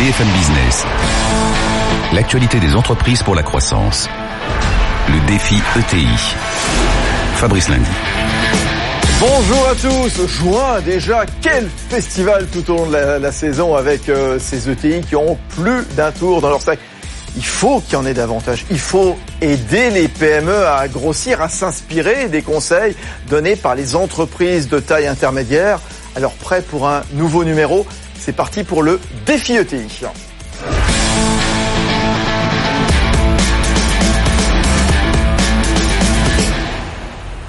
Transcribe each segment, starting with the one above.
BFM Business. L'actualité des entreprises pour la croissance. Le défi ETI. Fabrice Lundi. Bonjour à tous, juin déjà, quel festival tout au long de la, saison avec euh, ces ETI qui ont plus d'un tour dans leur sac. Il faut qu'il y en ait davantage. Il faut aider les PME à grossir, à s'inspirer des conseils donnés par les entreprises de taille intermédiaire. Alors prêt pour un nouveau numéro? C'est parti pour le défi ETI.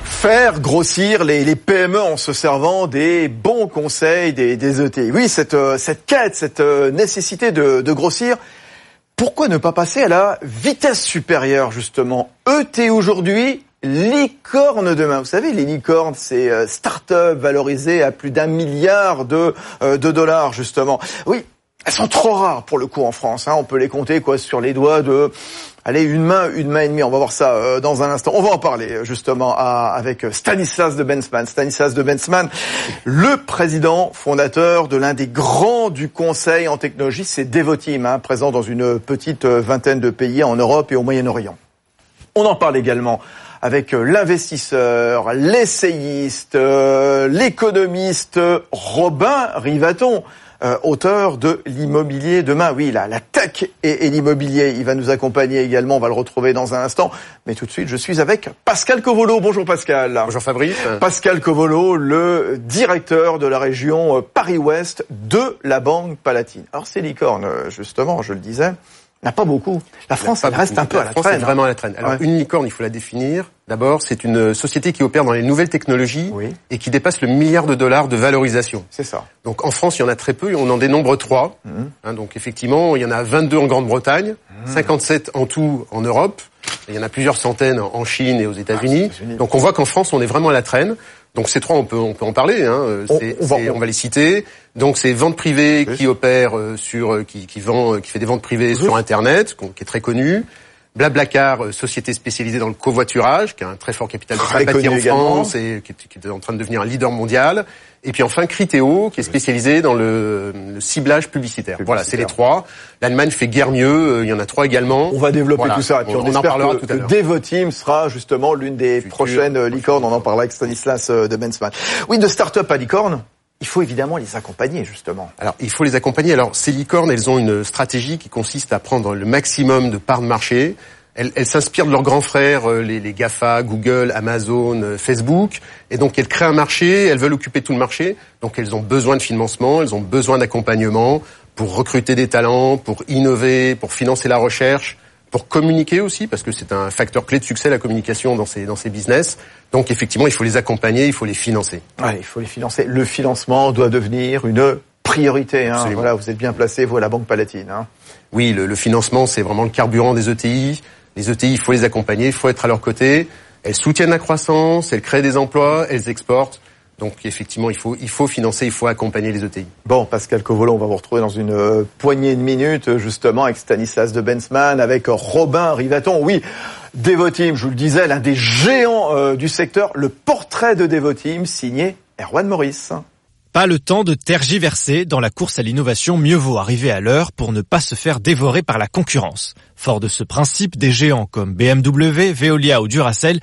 faire grossir les, PME en se servant des bons conseils des, des ETI. Oui, cette, euh, cette quête, cette euh, nécessité de, de grossir, pourquoi ne pas passer à la vitesse supérieure justement? ET aujourd'hui, licorne demain. Vous savez, les licornes, c'est euh, start-up valorisées à plus d'un milliard de, de dollars justement. Oui, elles sont trop rares pour le coup en France. Hein. On peut les compter quoi sur les doigts de Allez, une main, une main et demie. On va voir ça euh, dans un instant. On va en parler justement avec Stanislas de Bensman. Stanislas de Bensman, le président fondateur de l'un des grands du Conseil en technologie, c'est Devoteam, hein, présent dans une petite euh, vingtaine de pays en Europe et au Moyen-Orient. On en parle également avec euh, l'investisseur, l'essayiste, l'économiste Robin Rivaton. Euh, auteur de l'immobilier demain. Oui, là, la tech et, l'immobilier, il va nous accompagner également, on va le retrouver dans un instant. Mais tout de suite, je suis avec Pascal Covolo. Bonjour Pascal. Bonjour Fabrice. Pascal Covolo, le directeur de la région euh, Paris-Ouest de la Banque Palatine. Alors c'est licorne, euh, justement, je le disais. Il n'y a pas beaucoup. La France, elle reste un peu à la, France traîne. Est vraiment à la traîne. Alors, une licorne, il faut la définir. D'abord, c'est une société qui opère dans les nouvelles technologies et qui dépasse le milliard de dollars de valorisation. C'est ça. Donc, en France, il y en a très peu. On en dénombre trois. Mhm. Hein, donc, effectivement, il y en a 22 en Grande-Bretagne, 57 mhm. en tout en Europe. Il y en a plusieurs centaines en Chine et aux États-Unis. Ah, donc, on voit qu'en France, on est vraiment à la traîne. Donc ces trois, on peut on peut en parler. Hein. On, on, va, les citer. Donc c'est vente privée qui opère euh, sur euh, qui, qui vend euh, qui fait des ventes privées sur Internet, qui est très connu. Blablacar, société spécialisée dans le covoiturage, qui a un très fort capital de sympathie en France et qui est, en train de devenir un leader mondial. Et puis enfin Criteo, qui est spécialisé dans le, ciblage publicitaire. Voilà, c'est les trois. L'Allemagne fait guère mieux. Il y en a trois également. On va développer tout ça. Et puis on, en parlera que, tout à l'heure. Devoteam sera justement l'une des prochaines licornes. On en parlera avec Stanislas de Bensman. Oui, de start-up à licorne il faut évidemment les accompagner justement. Alors il faut les accompagner. Alors ces licornes, elles ont une stratégie qui consiste à prendre le maximum de parts de marché. Elles, s'inspirent de leurs grands frères, euh, les, les, GAFA, Google, Amazon, euh, Facebook, et donc elles créent un marché, elles veulent occuper tout le marché, donc elles ont besoin de financement, elles ont besoin d'accompagnement pour recruter des talents, pour innover, pour financer la recherche, pour communiquer aussi, parce que c'est un facteur clé de succès, la communication dans ces, dans ces business. Donc effectivement, il faut les accompagner, il faut les financer. Ouais, il faut les financer. Le financement doit devenir une priorité. Hein. Voilà, vous êtes bien placé, vous, à la Banque Palatine. Hein. Oui, le, le financement, c'est vraiment le carburant des ETI. Les ETI, il faut les accompagner, il faut être à leur côté. Elles soutiennent la croissance, elles créent des emplois, elles exportent. Donc effectivement, il faut, il faut financer, il faut accompagner les ETI. Bon, Pascal Covolo, on va vous retrouver dans une euh, poignée de minutes, justement, avec Stanislas de Bensman, avec Robin Rivaton. Oui, Devoteam, je vous le disais, l'un des géants euh, du secteur, le portrait de Devoteam, signé Erwan Maurice. Pas le temps de tergiverser dans la course à l'innovation, mieux vaut arriver à l'heure pour ne pas se faire dévorer par la concurrence. Fort de ce principe, des géants comme BMW, Veolia ou Duracell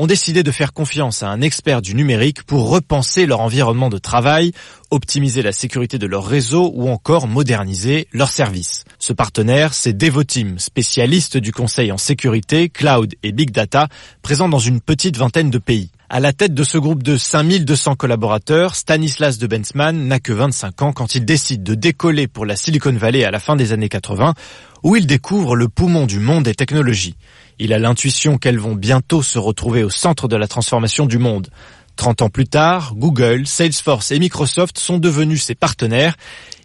ont décidé de faire confiance à un expert du numérique pour repenser leur environnement de travail, optimiser la sécurité de leur réseau ou encore moderniser leurs services. Ce partenaire, c'est Devoteam, spécialiste du conseil en sécurité, cloud et big data, présent dans une petite vingtaine de pays. À la tête de ce groupe de 5200 collaborateurs, Stanislas de Bensman n'a que 25 ans quand il décide de décoller pour la Silicon Valley à la fin des années 80, où il découvre le poumon du monde des technologies. Il a l'intuition qu'elles vont bientôt se retrouver au centre de la transformation du monde. 30 ans plus tard, Google, Salesforce et Microsoft sont devenus ses partenaires.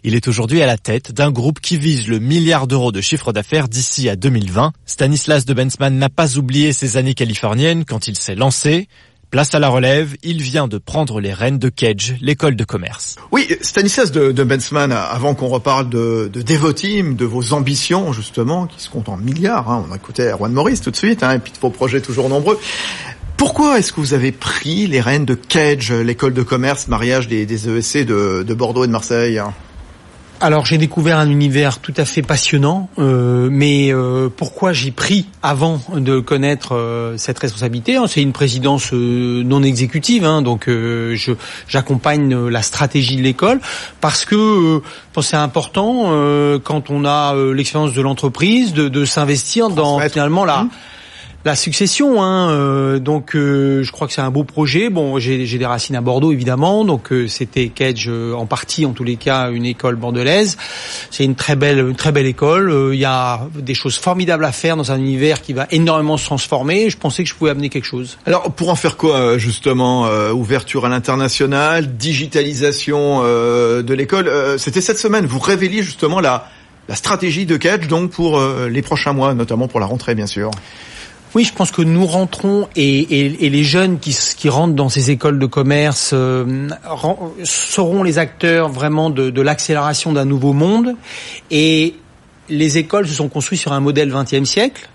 Il est aujourd'hui à la tête d'un groupe qui vise le milliard d'euros de chiffre d'affaires d'ici à 2020. Stanislas de Bensman n'a pas oublié ses années californiennes quand il s'est lancé. Place à la relève, il vient de prendre les rênes de Cage, l'école de commerce. Oui, Stanislas de, de Bensman, avant qu'on reparle de, de Devoteam, de vos ambitions justement, qui se comptent en milliards, hein, on a écouté Erwan Maurice tout de suite, hein, et puis de vos projets toujours nombreux. Pourquoi est-ce que vous avez pris les rênes de Cage, l'école de commerce, mariage des, ESC de, de Bordeaux et de Marseille alors j'ai découvert un univers tout à fait passionnant, euh, mais euh, pourquoi j'ai pris avant de connaître euh, cette responsabilité hein, C'est une présidence euh, non exécutive, hein, donc euh, je j'accompagne la stratégie de l'école parce que c'est important quand on a l'expérience de l'entreprise de, de s'investir dans finalement la mmh la succession. Hein, euh, donc, euh, je crois que c'est un beau projet. Bon, j'ai des racines à Bordeaux, évidemment. Donc, euh, c'était Kedge en partie, en tous les cas, une école bordelaise. C'est une très belle, une très belle école. Il y a des choses formidables à faire dans un univers qui va énormément se transformer. Je pensais que je pouvais amener quelque chose. Alors, pour en faire quoi, justement Ouverture à l'international, digitalisation de l'école. c'était cette semaine. Vous révéliez justement la la stratégie de Kedge, donc pour les prochains mois, notamment pour la rentrée, bien sûr. Oui, je pense que nous rentrons et, les jeunes qui, rentrent dans ces écoles de commerce euh, seront les acteurs vraiment de, de l'accélération d'un nouveau monde. Et les écoles se sont construites sur un modèle 20e siècle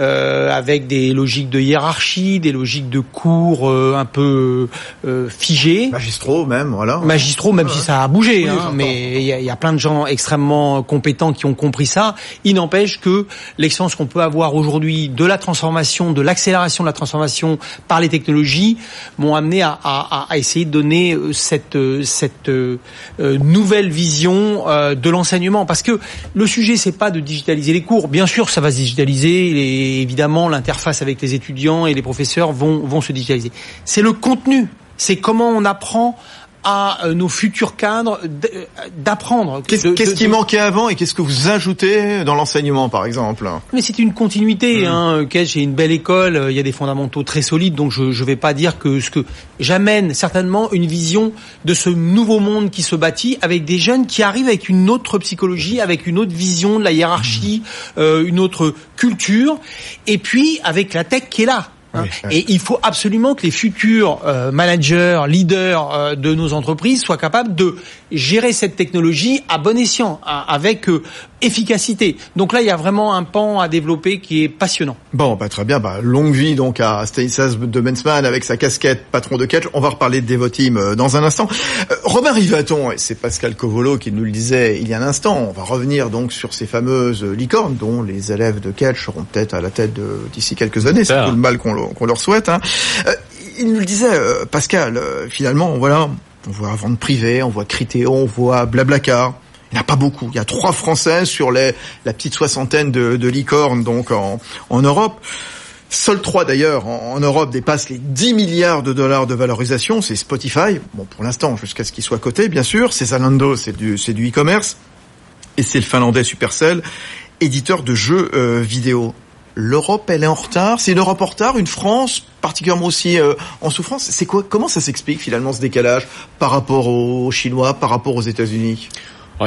euh, avec des logiques de hiérarchie, des logiques de cours euh, un peu euh, figées. Magistraux même, voilà. Magistraux, même si ça a bougé, hein, mais il y a, y a, plein de gens extrêmement compétents qui ont compris ça. Il n'empêche que l'excellence qu'on peut avoir aujourd'hui de la transformation, de l'accélération de la transformation par les technologies, m'ont amené à, à, à, essayer de donner euh, cette, euh, cette euh, nouvelle vision de l'enseignement. Parce que le sujet, c'est pas de digitaliser les cours. Bien sûr, ça va se digitaliser et évidemment l'interface avec les étudiants et les professeurs vont, vont se digitaliser. C'est le contenu, c'est comment on apprend à euh, nos futurs cadres euh, d'apprendre. Qu'est-ce qui manquait avant et qu'est-ce que vous ajoutez dans l'enseignement, par exemple? Mais c'est une continuité. Mmh. Hein. J'ai une belle école, il y a des fondamentaux très solides, donc je ne vais pas dire que ce que j'amène certainement une vision de ce nouveau monde qui se bâtit avec des jeunes qui arrivent avec une autre psychologie, avec une autre vision de la hiérarchie, mmh. euh, une autre culture, et puis avec la tech qui est là. Hein. Et il faut absolument que les futurs euh, managers, leaders euh, de nos entreprises soient capables de gérer cette technologie à bon escient, avec euh, efficacité. Donc là, il y a vraiment un pan à développer qui est passionnant. Bon, bah, très bien. Bah, longue vie donc à Stanislas de Mensman avec sa casquette patron de catch. On va reparler de Devoteam dans un instant. Robin Rivaton, et c'est Pascal Covolo qui nous le disait il y a un instant, on va revenir donc sur ces fameuses licornes dont les élèves de catch seront peut-être à la tête d'ici quelques années. C'est tout le mal qu'on qu'on leur souhaite. Hein. Euh, il nous le disait, euh, Pascal, euh, finalement, voilà, on voit Vente Privée, on voit Critéo, on voit Blablacar. Il n'y en a pas beaucoup. Il y a trois Français sur les, la petite soixantaine de, de licornes donc en, en Europe. Seuls trois d'ailleurs en, Europe dépassent les 10 milliards de dollars de valorisation. C'est Spotify, bon pour l'instant jusqu'à ce qu'il soit coté bien sûr. C'est Zalando, c'est du e-commerce et c'est le finlandais Supercell, éditeur de jeux vidéo l'Europe, elle est en retard. C'est une Europe en retard, une France particulièrement aussi euh, en souffrance. C'est quoi Comment ça s'explique finalement ce décalage par rapport aux Chinois, par rapport aux États-Unis?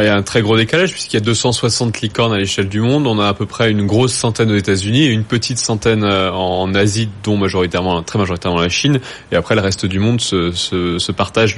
Il y a un très gros décalage puisqu'il y a 260 licornes à l'échelle du monde. On a à peu près une grosse centaine aux États-Unis et une petite centaine euh, en Asie, dont majoritairement, très majoritairement la Chine. Et après, le reste du monde se, partage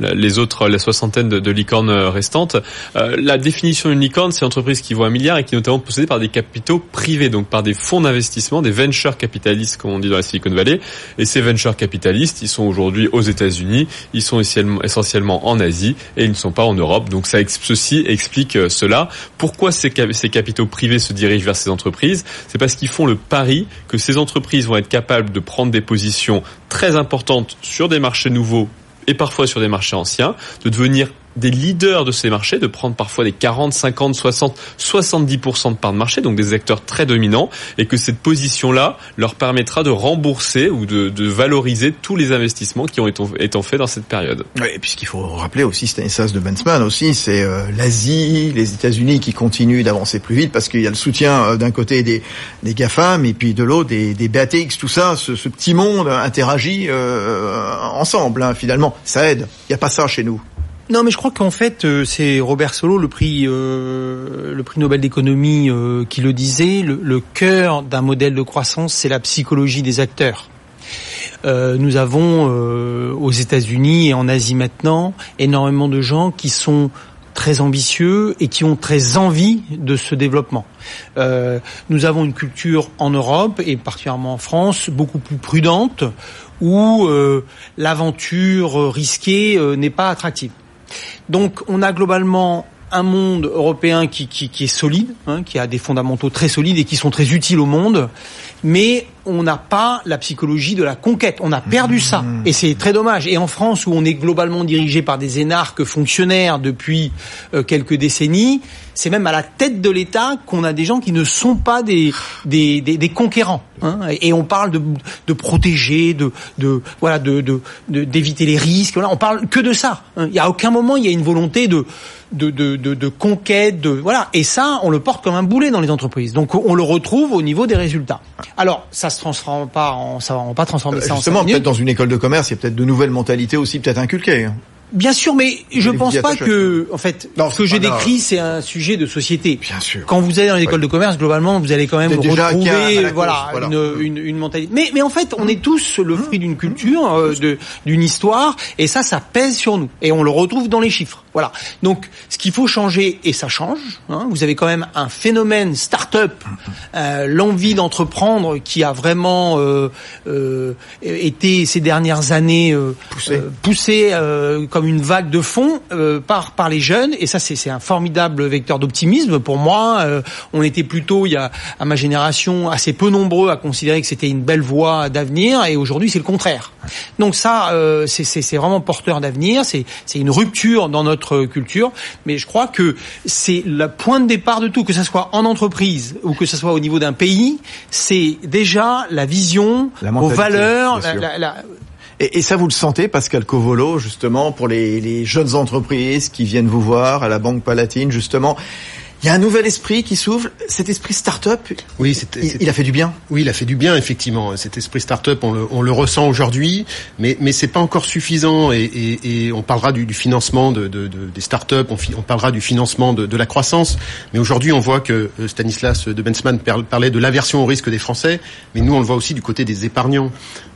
les autres, la soixantaine de, licornes euh, restantes. Euh, la définition d'une licorne, c'est une entreprise qui vaut un milliard et qui est notamment possédée par des capitaux privés, donc par des fonds d'investissement, des venture capitalistes, comme on dit dans la Silicon Valley. Et ces venture capitalistes, ils sont aujourd'hui aux États-Unis, ils sont essentiellement en Asie et ils ne sont pas en Europe. Donc ça ceci explique euh, cela. Pourquoi ces, ces capitaux privés se dirigent vers ces entreprises? C'est parce qu'ils font le pari que ces entreprises vont être capables de prendre des positions très importantes sur des marchés nouveaux et parfois sur des marchés anciens, de devenir des leaders de ces marchés, de prendre parfois des 40, 50, 60, 70% de parts de marché, donc des acteurs très dominants, et que cette position-là leur permettra de rembourser ou de, valoriser tous les investissements qui ont été, faits dans cette période. Oui, et ce qu'il faut rappeler aussi, Stanislas de Bensman aussi, c'est euh, l'Asie, les États-Unis qui continuent d'avancer plus vite parce qu'il y a le soutien euh, d'un côté des, GAFAM et puis de l'autre des, des BATX, tout ça, ce, ce petit monde interagit euh, ensemble, hein, finalement. Ça aide. Il n'y a pas ça chez nous. Non, mais je crois qu'en fait, euh, c'est Robert Solo, le prix, euh, le prix Nobel d'économie, euh, qui le disait. Le, cœur d'un modèle de croissance, c'est la psychologie des acteurs. nous avons aux États-Unis et en Asie maintenant énormément de gens qui sont très ambitieux et qui ont très envie de ce développement. nous avons une culture en Europe et particulièrement en France beaucoup plus prudente où l'aventure risquée n'est pas attractive. Donc on a globalement un monde européen qui, est solide, hein, qui a des fondamentaux très solides et qui sont très utiles au monde, mais on n'a pas la psychologie de la conquête. On a perdu ça. Mmh. Et c'est très dommage. Et en France, où on est globalement dirigé par des énarques fonctionnaires depuis euh, quelques décennies, c'est même à la tête de l'État qu'on a des gens qui ne sont pas des, des, des, des conquérants. Hein. Et on parle de, de protéger, de, de voilà, de d'éviter les risques. Voilà, on parle que de ça. Hein. Il n'y a aucun moment il y a une volonté de de, de, de, de, conquête, de voilà. Et ça, on le porte comme un boulet dans les entreprises. Donc, on le retrouve au niveau des résultats. Alors, ça se transforme pas en, ça va pas transformer ça Justement, en peut-être dans une école de commerce, il y a peut-être de nouvelles mentalités aussi peut-être inculquées. Bien sûr, mais je pense pas que, en fait, ce que j'ai décrit, c'est un sujet de société. Bien sûr. Quand vous allez dans l'école de commerce, globalement, vous allez quand même retrouver, voilà, Une, une, une, mentalité. Mais, mais en fait, on est tous le fruit d'une culture, euh, de, d'une histoire, et ça, ça pèse sur nous, et on le retrouve dans les chiffres. Voilà. Donc, ce qu'il faut changer, et ça change. Hein, vous avez quand même un phénomène start-up, euh, l'envie d'entreprendre, qui a vraiment euh, été ces dernières années poussé, poussé comme une vague de fond euh, par par les jeunes et ça c'est un formidable vecteur d'optimisme pour moi. Euh, on était plutôt il y a à ma génération assez peu nombreux à considérer que c'était une belle voie d'avenir et aujourd'hui c'est le contraire. Donc ça euh, c'est vraiment porteur d'avenir. C'est c'est une rupture dans notre culture, mais je crois que c'est le point de départ de tout, que ce soit en entreprise ou que ce soit au niveau d'un pays, c'est déjà la vision, la aux valeurs, la, la, et, ça, vous le sentez, Pascal Covolo, justement, pour les jeunes entreprises qui viennent vous voir à la Banque Palatine, justement. Il y a un nouvel esprit qui s'ouvre, cet esprit start-up. Oui, il, il, a fait du bien. Oui, il a fait du bien effectivement. Cet esprit start-up, on le, on le ressent aujourd'hui, mais mais c'est pas encore suffisant. Et, et, et on parlera du, du financement de, de, de, des start-up, on, on, parlera du financement de, de la croissance. Mais aujourd'hui, on voit que euh, Stanislas de Bensman parlait de l'aversion au risque des Français, mais nous on le voit aussi du côté des épargnants.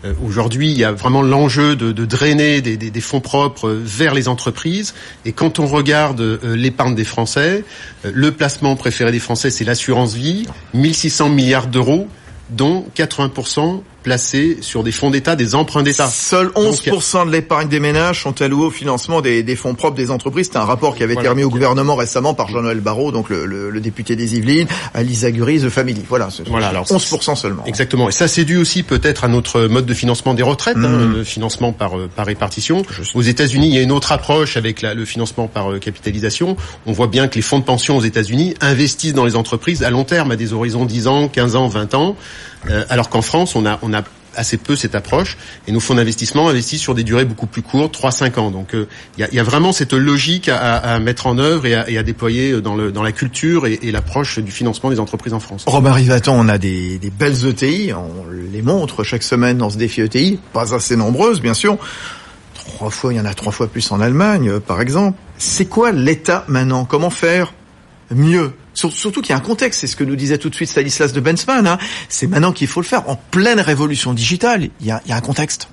Euh, aujourd'hui, il y a vraiment l'enjeu de, de, drainer des, des, des, fonds propres vers les entreprises. Et quand on regarde euh, l'épargne des Français, le placement préféré des Français, c'est l'assurance vie, 1600 milliards d'euros, dont 80% placés sur des fonds d'État, des emprunts d'État. Seuls 11% de l'épargne des ménages sont alloués au financement des, des fonds propres des entreprises. C'est un rapport qui avait été remis au gouvernement récemment par Jean-Noël Barrot, donc le, le, le, député des Yvelines, à Lisa Gury, The Family. Voilà, voilà alors 11% seulement. Exactement. Et ça, c'est dû aussi peut-être à notre mode de financement des retraites, hein, mmh. le financement par, euh, par répartition. Aux États-Unis, il y a une autre approche avec la, le financement par euh, capitalisation. On voit bien que les fonds de pension aux États-Unis investissent dans les entreprises à long terme, à des horizons 10 ans, 15 ans, 20 ans, euh, alors qu'en France, on a, on a assez peu cette approche. Et nos fonds d'investissement investissent sur des durées beaucoup plus courtes, 3-5 ans. Donc il euh, y, y, a, vraiment cette logique à, à mettre en œuvre et à, et à, déployer dans, le, dans la culture et, et l'approche du financement des entreprises en France. Robert Rivaton, on a des, des belles ETI, on les montre chaque semaine dans ce défi ETI, pas assez nombreuses bien sûr. Trois fois, il y en a trois fois plus en Allemagne, euh, par exemple. C'est quoi l'État maintenant? Comment faire mieux? Surtout qu'il y a un contexte, c'est ce que nous disait tout de suite Stanislas de Bensman. Hein. C'est maintenant qu'il faut le faire. En pleine révolution digitale, il y a un contexte.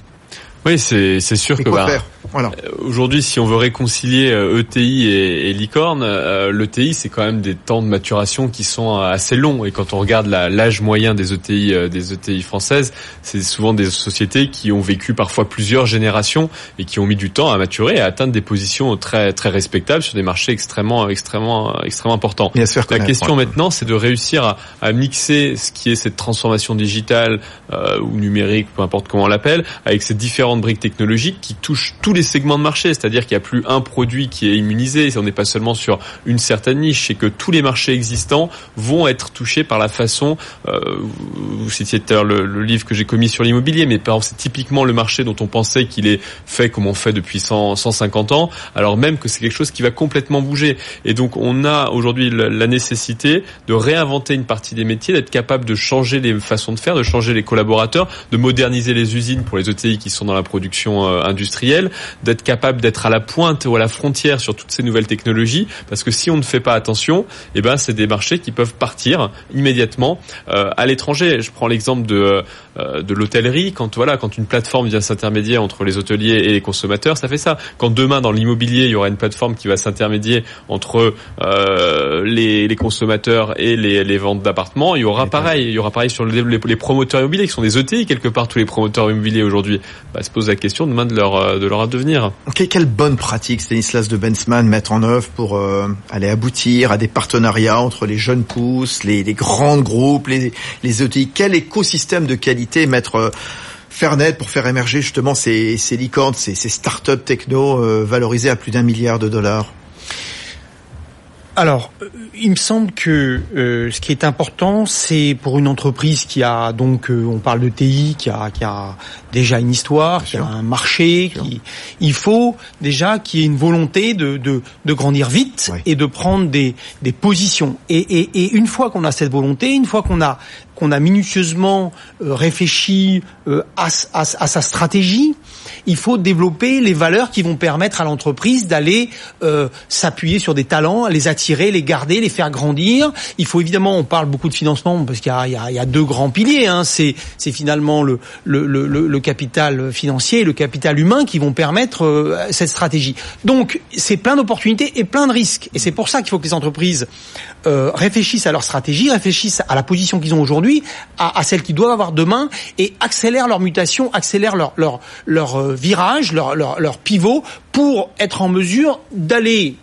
Oui, c'est sûr que bah, voilà. Euh, aujourd'hui, si on veut réconcilier ETI euh, e et, et licorne, euh, l'ETI c'est quand même des temps de maturation qui sont assez longs. Et quand on regarde l'âge moyen des ETI des ETI françaises, c'est souvent des sociétés qui ont vécu parfois plusieurs générations et qui ont mis du temps à maturer et à atteindre des positions très très respectables sur des marchés extrêmement extrêmement extrêmement importants. La question maintenant, c'est de réussir à, à, mixer ce qui est cette transformation digitale ou numérique, peu importe comment on l'appelle, avec ces différents briques technologiques qui touchent tous les segments de marché, c'est-à-dire qu'il n'y a plus un produit qui est immunisé, on n'est pas seulement sur une certaine niche, c'est que tous les marchés existants vont être touchés par la façon, euh, vous citiez l'heure le, livre que j'ai commis sur l'immobilier, mais c'est typiquement le marché dont on pensait qu'il est fait comme on fait depuis 100, 150 ans, alors même que c'est quelque chose qui va complètement bouger. Et donc on a aujourd'hui la nécessité de réinventer une partie des métiers, d'être capable de changer les façons de faire, de changer les collaborateurs, de moderniser les usines pour les ETI qui sont dans la production euh, industrielle, d'être capable d'être à la pointe ou à la frontière sur toutes ces nouvelles technologies, parce que si on ne fait pas attention, eh ben c'est des marchés qui peuvent partir immédiatement euh, à l'étranger. Je prends l'exemple de euh, de l'hôtellerie. Quand voilà, quand une plateforme vient s'intermédier entre les hôteliers et les consommateurs, ça fait ça. Quand demain dans l'immobilier, il y aura une plateforme qui va s'intermédier entre euh, les, les, consommateurs et les, les ventes d'appartements, il y aura pareil. Il y aura pareil sur les, les, promoteurs immobiliers qui sont des ETI quelque part. Tous les promoteurs immobiliers aujourd'hui bah, se posent la question demain de leur euh, de leur devenir. Okay, quelle bonne pratique Stanislas de Bensman mettre en œuvre pour euh, aller aboutir à des partenariats entre les jeunes pousses, les, les grands groupes, les, les ETI. Quel écosystème de qualité mettre euh, faire naître pour faire émerger justement ces, ces licornes, ces, ces start-up techno euh, valorisées à plus d'un milliard de dollars. Alors, euh, il me semble que euh, ce qui est important, c'est pour une entreprise qui a donc, euh, on parle de TI, qui a, qui a déjà une histoire, qui a un marché, qui, il faut déjà qu'il y ait une volonté de, de, de grandir vite et de prendre des, des positions. Et, et, et une fois qu'on a cette volonté, une fois qu'on a qu'on a minutieusement réfléchi à, à, à, sa stratégie, il faut développer les valeurs qui vont permettre à l'entreprise d'aller euh, s'appuyer sur des talents, les attirer, les garder, les faire grandir. Il faut évidemment, on parle beaucoup de financement parce qu'il y, y, a, deux grands piliers. Hein. C'est, c'est finalement le, le, le, le, capital financier et le capital humain qui vont permettre euh, cette stratégie. Donc, c'est plein d'opportunités et plein de risques. Et c'est pour ça qu'il faut que les entreprises euh, réfléchissent à leur stratégie, réfléchissent à la position qu'ils ont aujourd'hui, à, à celle qu'ils doivent avoir demain et accélèrent leur mutation, accélèrent leur, leur, leur euh, virage, leur, leur, leur pivot pour être en mesure d'aller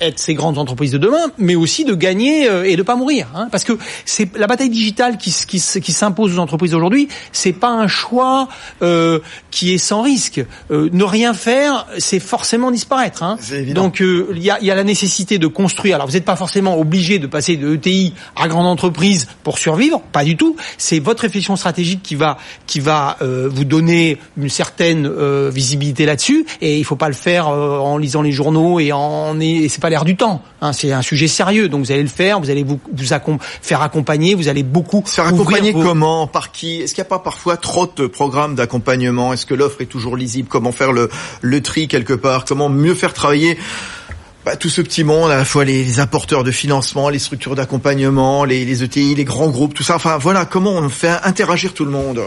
être ces grandes entreprises de demain, mais aussi de gagner euh, et de pas mourir. Hein, parce que c'est la bataille digitale qui, qui, qui s'impose aux entreprises aujourd'hui. C'est pas un choix euh, qui est sans risque. Euh, ne rien faire, c'est forcément disparaître. Hein. Donc euh, il y, a, y, a, la nécessité de construire. Alors vous n'êtes pas forcément obligé de passer de ETI à grande entreprise pour survivre, pas du tout. C'est votre réflexion stratégique qui va qui va euh, vous donner une certaine visibilité là-dessus. Et il faut pas le faire en lisant les journaux et en et c'est pas l'air du temps. Hein, c'est un sujet sérieux, donc vous allez le faire, vous allez vous, vous accom faire accompagner, vous allez beaucoup. Faire accompagner comment, par qui? Est-ce qu'il n'y a pas parfois trop de programmes d'accompagnement? Est-ce que l'offre est toujours lisible? Comment faire le, le tri quelque part? Comment mieux faire travailler bah, tout ce petit monde, à la fois les, les apporteurs de financement, les structures d'accompagnement, les, les ETI, les grands groupes, tout ça? Enfin voilà, comment on fait interagir tout le monde?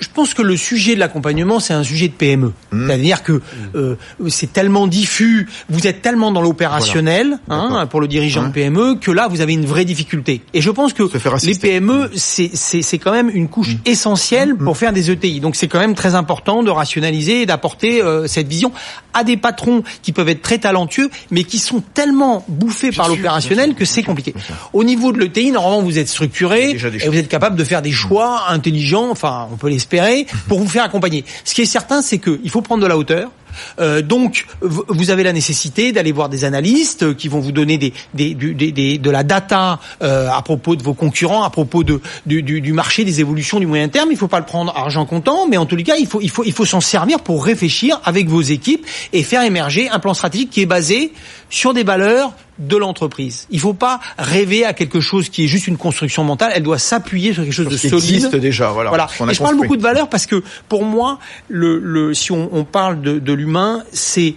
Je pense que le sujet de l'accompagnement, c'est un sujet de PME. Mmh. C'est-à-dire que euh, c'est tellement diffus, vous êtes tellement dans l'opérationnel voilà. hein, pour le dirigeant ouais. de PME que là, vous avez une vraie difficulté. Et je pense que les PME, c'est quand même une couche mmh. essentielle mmh. pour faire des ETI. Donc c'est quand même très important de rationaliser et d'apporter euh, cette vision à des patrons qui peuvent être très talentueux, mais qui sont tellement bouffés bien par l'opérationnel que c'est compliqué. Au niveau de l'ETI, normalement, vous êtes structuré et vous êtes capable de faire des choix intelligents. Enfin, on peut les espérer pour vous faire accompagner. Ce qui est certain, c'est qu'il faut prendre de la hauteur. Euh, donc, vous avez la nécessité d'aller voir des analystes qui vont vous donner des, de la data euh, à propos de vos concurrents, à propos du, marché, des évolutions du moyen terme. Il ne faut pas le prendre argent comptant, mais en tous les cas, il faut s'en servir pour réfléchir avec vos équipes et faire émerger un plan stratégique qui est basé sur des valeurs de l'entreprise. Il ne faut pas rêver à quelque chose qui est juste une construction mentale. Elle doit s'appuyer sur quelque chose sur de solide. Existe déjà, voilà. voilà. Et je parle beaucoup de valeurs parce que pour moi, le, le si on, on parle de, de l'humain, c'est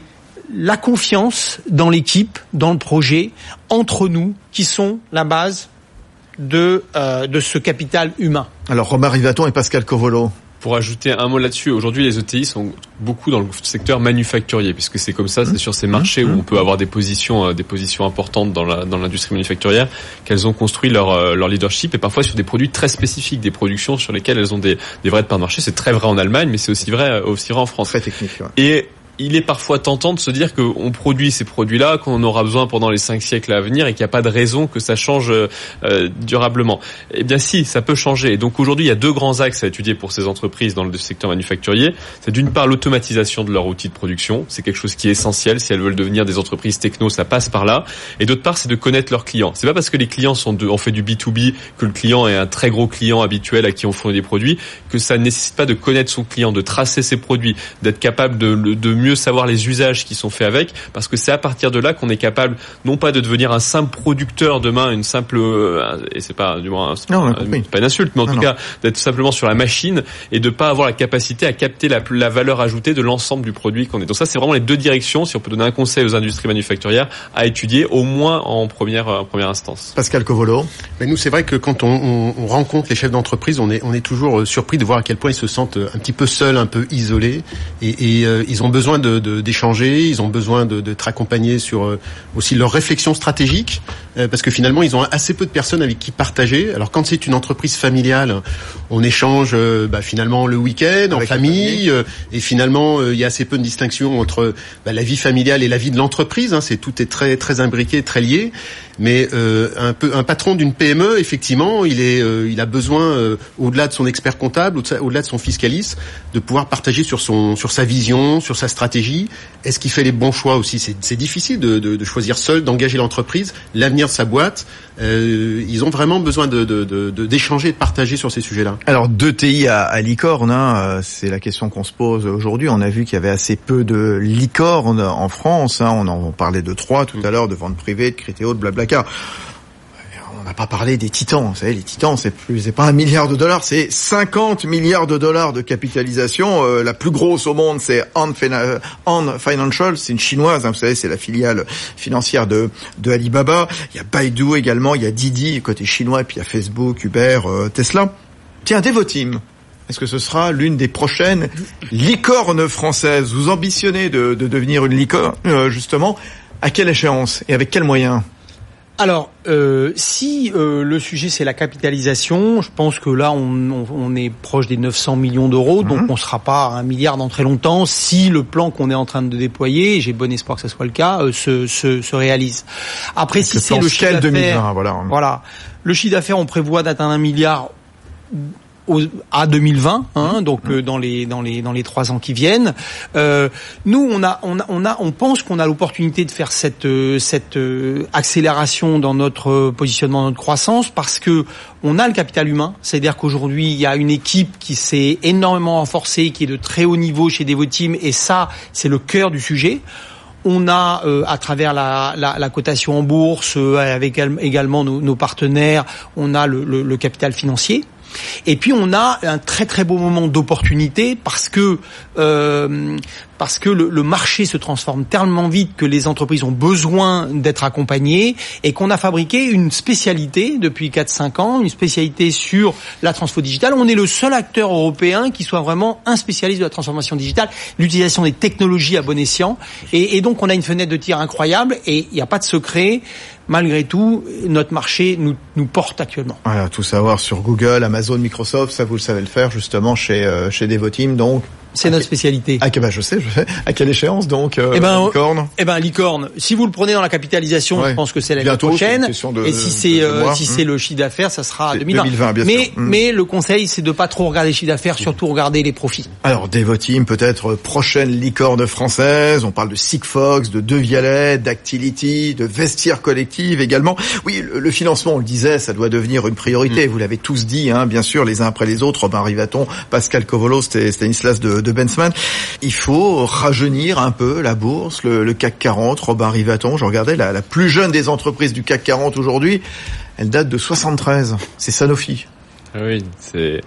la confiance dans l'équipe, dans le projet, entre nous, qui sont la base de euh, de ce capital humain. Alors Romain Rivaton et Pascal Covolo. Pour ajouter un mot là-dessus, aujourd'hui les ETI sont beaucoup dans le secteur manufacturier, puisque c'est comme ça, c'est sur ces marchés où on peut avoir des positions, euh, des positions importantes dans l'industrie manufacturière, qu'elles ont construit leur, euh, leur leadership et parfois sur des produits très spécifiques, des productions sur lesquelles elles ont des, des vraies parts de marché. C'est très vrai en Allemagne, mais c'est aussi vrai, euh, aussi vrai en France. Très technique. Ouais. Et il est parfois tentant de se dire qu'on produit ces produits-là, qu'on aura besoin pendant les cinq siècles à venir et qu'il n'y a pas de raison que ça change euh, durablement. Eh bien si, ça peut changer. Et donc aujourd'hui, il y a deux grands axes à étudier pour ces entreprises dans le secteur manufacturier. C'est d'une part l'automatisation de leur outil de production. C'est quelque chose qui est essentiel. Si elles veulent devenir des entreprises techno, ça passe par là. Et d'autre part, c'est de connaître leurs clients. C'est pas parce que les clients sont de, fait du B2B que le client est un très gros client habituel à qui on fournit des produits que ça ne nécessite pas de connaître son client, de tracer ses produits, d'être capable de, de mieux mieux savoir les usages qui sont faits avec, parce que c'est à partir de là qu'on est capable non pas de devenir un simple producteur demain, une simple euh, et c'est pas du moins non, pas une insulte, mais en tout cas d'être simplement sur la machine et de pas avoir la capacité à capter la, la valeur ajoutée de l'ensemble du produit qu'on est. Donc ça, c'est vraiment les deux directions. Si on peut donner un conseil aux industries manufacturières à étudier, au moins en première en première instance. Pascal Covolo. Mais nous, c'est vrai que quand on, on, on rencontre les chefs d'entreprise, on est on est toujours euh, surpris de voir à quel point ils se sentent euh, un petit peu seuls, un peu isolés, et, et euh, ils ont besoin de d'échanger, ils ont besoin d'être accompagnés sur euh, aussi leur réflexion stratégique, parce que finalement, ils ont assez peu de personnes avec qui partager. Alors quand c'est une entreprise familiale, on échange bah, finalement le week-end en famille, et finalement il y a assez peu de distinction entre bah, la vie familiale et la vie de l'entreprise. Hein, c'est tout est très très imbriqué, très lié. Mais euh, un peu un patron d'une PME, effectivement, il est, euh, il a besoin euh, au-delà de son expert comptable, au-delà de son fiscaliste, de pouvoir partager sur son, sur sa vision, sur sa stratégie. Est-ce qu'il fait les bons choix aussi? C'est difficile de, de, de, choisir seul, d'engager l'entreprise, l'avenir de sa boîte. Euh, ils ont vraiment besoin de d'échanger, de, de, partager sur ces sujets-là. Alors deux TI à, à licorne, hein, c'est la question qu'on se pose aujourd'hui. On a vu qu'il y avait assez peu de licornes en France. Hein. On en parlait de trois tout à l'heure, de vente privée, de Critéo, de On n'a pas parlé des titans. Vous savez, les titans, c'est plus, c'est pas un milliard de dollars, c'est 50 milliards de dollars de capitalisation. Euh, la plus grosse au monde, c'est On, Financial, c'est une chinoise. Hein, vous savez, c'est la filiale financière de, Alibaba. Il y a Baidu également, il y a Didi côté chinois, et puis il y a Facebook, Uber, euh, Tesla. Tiens, Devoteam. Est-ce que ce sera l'une des prochaines licornes françaises? Vous ambitionnez de, de devenir une licorne, euh, justement. À quelle échéance et avec quels moyens? Alors, euh, si euh, le sujet c'est la capitalisation, je pense que là on, on, on est proche des 900 millions d'euros, donc on sera pas à un milliard dans très longtemps si le plan qu'on est en train de déployer, et j'ai bon espoir que ce soit le cas, euh, se, se, se, réalise. Après, si c'est le chiffre d'affaires, voilà. voilà, le chiffre d'affaires, on prévoit d'atteindre un milliard à 2020, hein, donc euh, dans les dans les dans les trois ans qui viennent. Euh, nous, on a on a on a on pense qu'on a l'opportunité de faire cette euh, cette euh, accélération dans notre positionnement, dans notre croissance, parce que on a le capital humain. C'est-à-dire qu'aujourd'hui, il y a une équipe qui s'est énormément renforcée, qui est de très haut niveau chez Devoteam, et ça, c'est le cœur du sujet. On a, euh, à travers la, la, la, cotation en bourse, euh, avec également nos, nos, partenaires, on a le, le, le capital financier. Et puis on a un très très beau moment d'opportunité parce que euh, parce que le, marché se transforme tellement vite que les entreprises ont besoin d'être accompagnées et qu'on a fabriqué une spécialité depuis 4-5 ans, une spécialité sur la transfo digitale. On est le seul acteur européen qui soit vraiment un spécialiste de la transformation digitale, l'utilisation des technologies à bon escient. Et, et donc on a une fenêtre de tir incroyable et il n'y a pas de secret malgré tout, notre marché nous, nous porte actuellement. Voilà, tout savoir sur Google, Amazon, Microsoft, ça vous le savez le faire justement chez, euh, chez Devoteam. Donc, c'est notre spécialité. Ah, bah, je sais, je sais. À quelle échéance donc euh, eh ben, licorne Eh ben licorne. Si vous le prenez dans la capitalisation, ouais. je pense que c'est l'année prochaine. De, et si c'est euh, si c'est le chiffre d'affaires, ça sera 2020. 2020 bien mais sûr. mais le conseil, c'est de pas trop regarder les chiffres d'affaires, surtout regarder les profits. Alors Devoteam, peut-être prochaine licorne française. On parle de Sigfox, de Devialet, d'Actility, de Vestiaire Collective également. Oui, le, le, financement, on le disait, ça doit devenir une priorité. Mmh. Vous l'avez tous dit, hein, bien sûr, les uns après les autres. Robin Rivaton, Pascal Covolo, Stanislas de, de Bensman il faut rajeunir un peu la bourse, le, CAC 40, Robin Rivaton. Je regardais la, la, plus jeune des entreprises du CAC 40 aujourd'hui, elle date de 73. C'est Sanofi. Oui, c'est.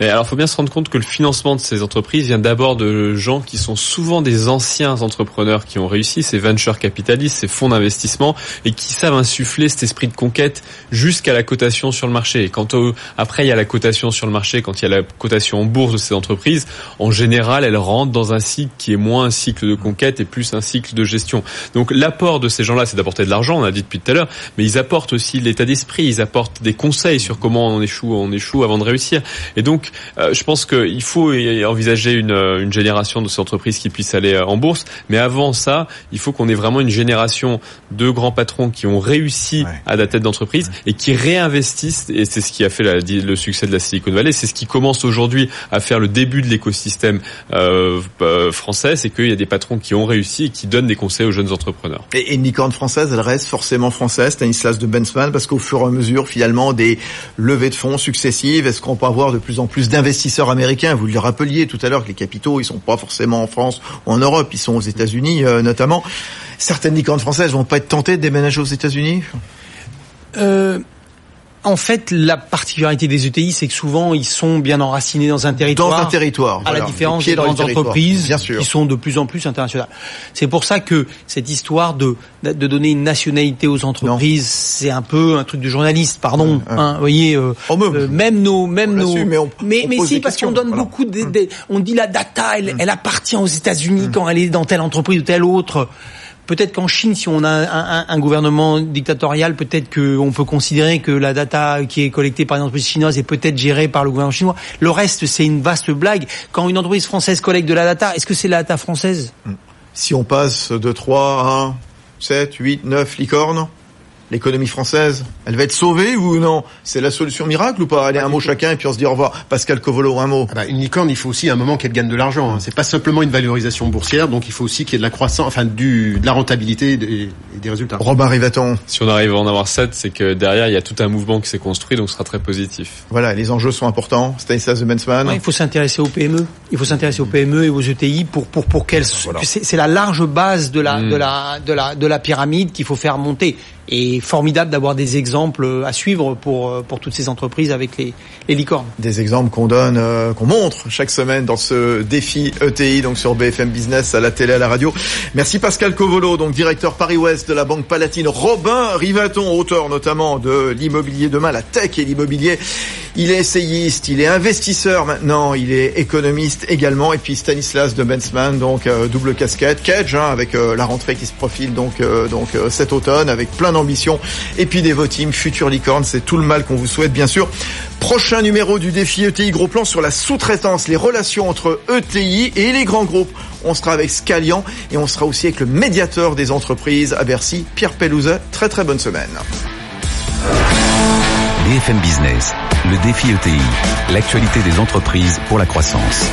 Mais alors, faut bien se rendre compte que le financement de ces entreprises vient d'abord de gens qui sont souvent des anciens entrepreneurs qui ont réussi, ces venture capitalistes, ces fonds d'investissement, et qui savent insuffler cet esprit de conquête jusqu'à la cotation sur le marché. Et quand au... après il y a la cotation sur le marché, quand il y a la cotation en bourse de ces entreprises, en général, elles rentrent dans un cycle qui est moins un cycle de conquête et plus un cycle de gestion. Donc, l'apport de ces gens-là, c'est d'apporter de l'argent, on a dit depuis tout à l'heure, mais ils apportent aussi l'état d'esprit, ils apportent des conseils sur comment on échoue, on échoue avant de réussir. Et donc, euh, je pense qu'il faut envisager une, une, génération de ces entreprises qui puissent aller en bourse. Mais avant ça, il faut qu'on ait vraiment une génération de grands patrons qui ont réussi ouais. à la tête d'entreprise ouais. et qui réinvestissent. Et c'est ce qui a fait la, le succès de la Silicon Valley. C'est ce qui commence aujourd'hui à faire le début de l'écosystème euh, français. C'est qu'il y a des patrons qui ont réussi et qui donnent des conseils aux jeunes entrepreneurs. Et, et une licorne française, elle reste forcément française, Stanislas de Bensman, parce qu'au fur et à mesure, finalement, des levées de fonds successives Est-ce qu'on peut avoir de plus en plus d'investisseurs américains Vous le rappeliez tout à l'heure que les capitaux, ils sont pas forcément en France ou en Europe, ils sont aux États-Unis euh, notamment. Certaines licornes françaises vont pas être tentées de déménager aux États-Unis? Euh, en fait, la particularité des ETI, c'est que souvent ils sont bien enracinés dans un territoire. Dans un territoire. À la différence des grandes entreprises qui sont de plus en plus internationales. C'est pour ça que cette histoire de de donner une nationalité aux entreprises, c'est un peu un truc de journaliste, pardon. Hein, vous voyez, euh, euh, même nos, même nos, mais, on, mais, mais si parce qu'on donne beaucoup, de, on dit la data, elle, elle appartient aux États-Unis mm. quand elle est dans telle entreprise ou telle autre. Peut-être qu'en Chine, si on a un, gouvernement dictatorial, peut-être qu'on peut considérer que la data qui est collectée par une entreprise chinoise est peut-être gérée par le gouvernement chinois. Le reste, c'est une vaste blague. Quand une entreprise française collecte de la data, est-ce que c'est la data française? Si on passe de 3 à 7, 8, 9 licornes l'économie française, elle va être sauvée ou non? C'est la solution miracle ou pas? Allez, un mot chacun et puis on se dit au revoir. Pascal Covolo, un mot. Ah bah, une licorne, il faut aussi un moment qu'elle gagne de l'argent. Hein. C'est pas simplement une valorisation boursière, donc il faut aussi qu'il y ait de la croissance, enfin du, de la rentabilité et des, des résultats. Robin Rivaton. Si on arrive à en avoir 7, c'est que derrière, il y a tout un mouvement qui s'est construit, donc ce sera très positif. Voilà, les enjeux sont importants. Stanislas de Bensman. il faut s'intéresser aux PME. Il faut s'intéresser aux PME et aux ETI pour pour pour qu'elles. C'est la large base de la, de mm. la de la de la pyramide qu'il faut faire monter et formidable d'avoir des exemples à suivre pour pour toutes ces entreprises avec les, les licornes. Des exemples qu'on donne, euh, qu'on montre chaque semaine dans ce défi ETI, donc sur BFM Business, à la télé, à la radio. Merci Pascal Covolo, donc directeur Paris-Ouest de la Banque Palatine. Robin Rivaton, auteur notamment de l'immobilier demain, la tech et l'immobilier. Il est essayiste, il est investisseur maintenant, il est économiste également. Et puis Stanislas de Bensman, donc euh, double casquette, Kedge, hein, avec euh, la rentrée qui se profile donc donc cet automne, avec plein d'ambition. Et puis des votings, futur licorne, c'est tout le mal qu'on vous souhaite bien sûr. Prochain numéro du défi ETI Gros Plan sur la sous-traitance, les relations entre ETI et les grands groupes. On sera avec Scalian et on sera aussi avec le médiateur des entreprises à Bercy, Pierre Pelouzet. Très très bonne semaine. BFM Business, le défi ETI, l'actualité des entreprises pour la croissance.